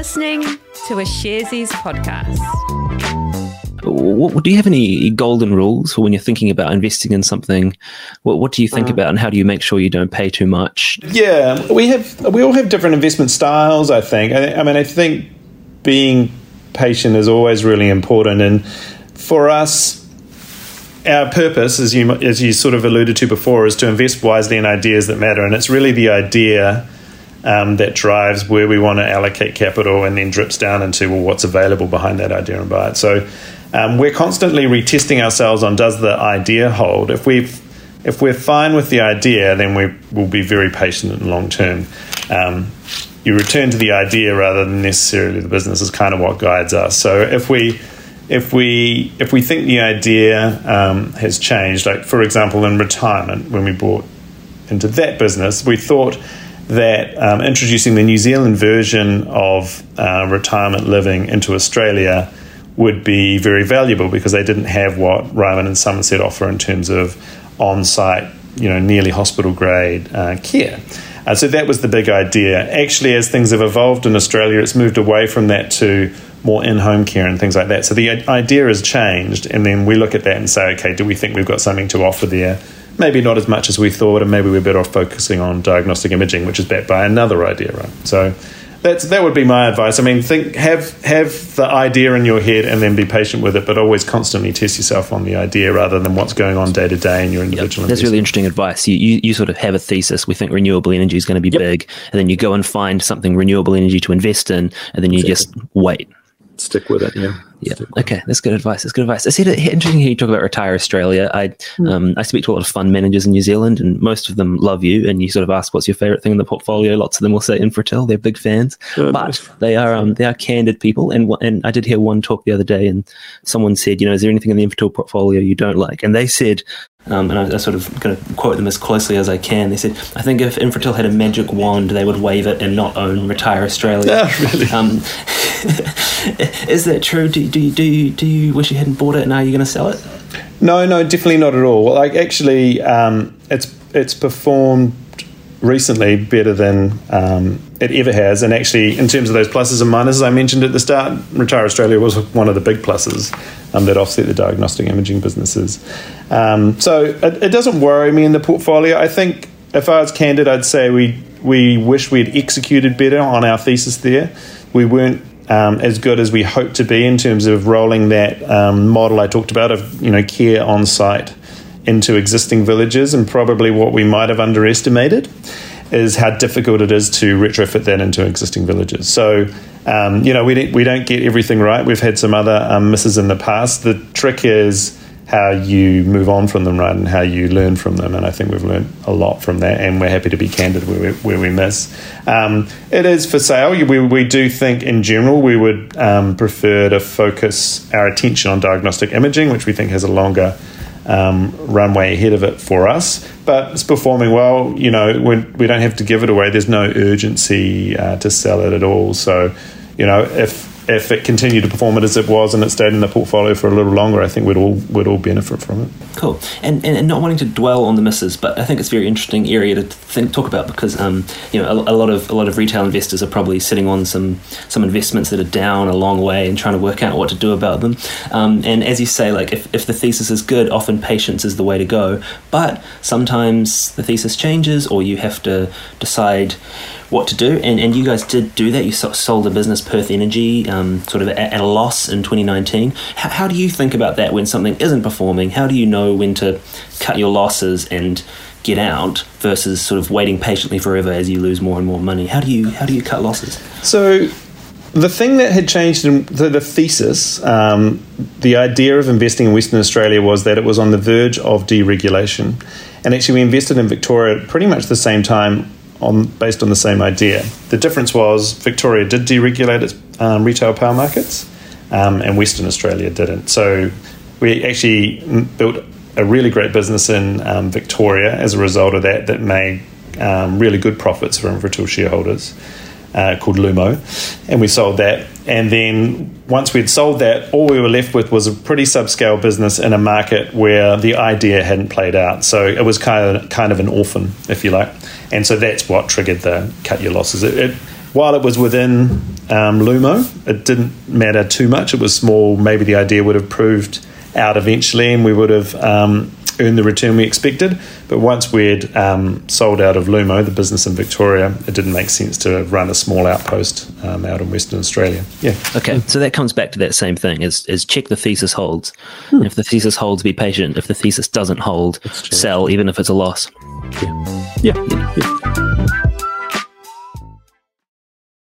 listening to a Sharesies podcast. What, do you have any golden rules for when you're thinking about investing in something? What, what do you think uh, about, and how do you make sure you don't pay too much? Yeah, we have we all have different investment styles. I think. I, I mean, I think being patient is always really important, and for us, our purpose, as you as you sort of alluded to before, is to invest wisely in ideas that matter, and it's really the idea um, that drives where we want to allocate capital, and then drips down into well, what's available behind that idea and buy it. So um, we're constantly retesting ourselves on does the idea hold. If we if we're fine with the idea, then we will be very patient and long term. Um, you return to the idea rather than necessarily the business is kind of what guides us. So if we if we if we think the idea um, has changed, like for example in retirement when we bought into that business, we thought that um, introducing the New Zealand version of uh, retirement living into Australia would be very valuable because they didn't have what Ryman and Summerset offer in terms of on-site, you know, nearly hospital grade uh, care. Uh, so that was the big idea. Actually, as things have evolved in Australia, it's moved away from that to more in-home care and things like that. So the idea has changed, and then we look at that and say, okay, do we think we've got something to offer there? Maybe not as much as we thought, and maybe we're better off focusing on diagnostic imaging, which is backed by another idea, right? So that's that would be my advice. I mean, think have have the idea in your head and then be patient with it, but always constantly test yourself on the idea rather than what's going on day to day in your individual. Yep. That's really interesting advice. You, you, you sort of have a thesis. We think renewable energy is going to be yep. big, and then you go and find something renewable energy to invest in, and then you exactly. just wait stick with it. Yeah. Yeah. Okay. That's good advice. That's good advice. I said it's interesting you talk about retire Australia. I mm. um, I speak to a lot of fund managers in New Zealand, and most of them love you. And you sort of ask, "What's your favorite thing in the portfolio?" Lots of them will say Infratil. They're big fans, but they are um, they are candid people. And and I did hear one talk the other day, and someone said, "You know, is there anything in the Infratil portfolio you don't like?" And they said, um, and I, I, sort of going to quote them as closely as I can. They said, "I think if Infratil had a magic wand, they would wave it and not own Retire Australia." Yeah, really. Is that true? Do, do, you, do, you, do you wish you hadn't bought it, and are you going to sell it? No, no, definitely not at all. Like actually, um, it's it's performed recently better than um, it ever has. And actually, in terms of those pluses and minuses I mentioned at the start, Retire Australia was one of the big pluses um, that offset the diagnostic imaging businesses. Um, so it, it, doesn't worry me in the portfolio. I think if I was candid, I'd say we we wish we'd executed better on our thesis there. We weren't. Um, as good as we hope to be in terms of rolling that um, model I talked about of you know care on site into existing villages, and probably what we might have underestimated is how difficult it is to retrofit that into existing villages. So, um, you know, we we don't get everything right. We've had some other um, misses in the past. The trick is how you move on from them, right, and how you learn from them. And I think we've learned a lot from that, and we're happy to be candid where we, where we miss. Um, it is for sale. We, we do think, in general, we would um, prefer to focus our attention on diagnostic imaging, which we think has a longer um, runway ahead of it for us. But it's performing well. You know, we don't have to give it away. There's no urgency uh, to sell it at all. So, you know, if if it continued to perform it as it was and it stayed in the portfolio for a little longer, I think we'd all would all benefit from it. Cool. And, and, and not wanting to dwell on the misses, but I think it's a very interesting area to think talk about because um, you know a, a, lot of a lot of retail investors are probably sitting on some some investments that are down a long way and trying to work out what to do about them. Um, and as you say, like if, if the thesis is good, often patience is the way to go. But sometimes the thesis changes, or you have to decide what to do. And, and you guys did do that. You sold the business Perth Energy um, sort of at, at, a loss in 2019. How, how do you think about that when something isn't performing? How do you know when to cut your losses and get out versus sort of waiting patiently forever as you lose more and more money? How do you how do you cut losses? So the thing that had changed in the, the thesis, um, the idea of investing in Western Australia was that it was on the verge of deregulation. And actually, we invested in Victoria pretty much the same time on based on the same idea. The difference was Victoria did deregulate its um, retail power markets, um, and Western Australia didn't. So we actually built a really great business in um, Victoria as a result of that. That made um, really good profits for Infratil shareholders. Uh, called Lumo, and we sold that. And then once we'd sold that, all we were left with was a pretty subscale business in a market where the idea hadn't played out. So it was kind of kind of an orphan, if you like and so that's what triggered the cut your losses. It, it, while it was within um, Lumo. It didn't matter too much. It was small. Maybe the idea would have proved out eventually, and we would have um, earned the return we expected. But once we'd um, sold out of Lumo, the business in Victoria, it didn't make sense to run a small outpost um, out in Western Australia. Yeah. Okay, so that comes back to that same thing: is is check the thesis holds. And if the thesis holds, be patient. If the thesis doesn't hold, sell, even if it's a loss. Yeah. Yeah.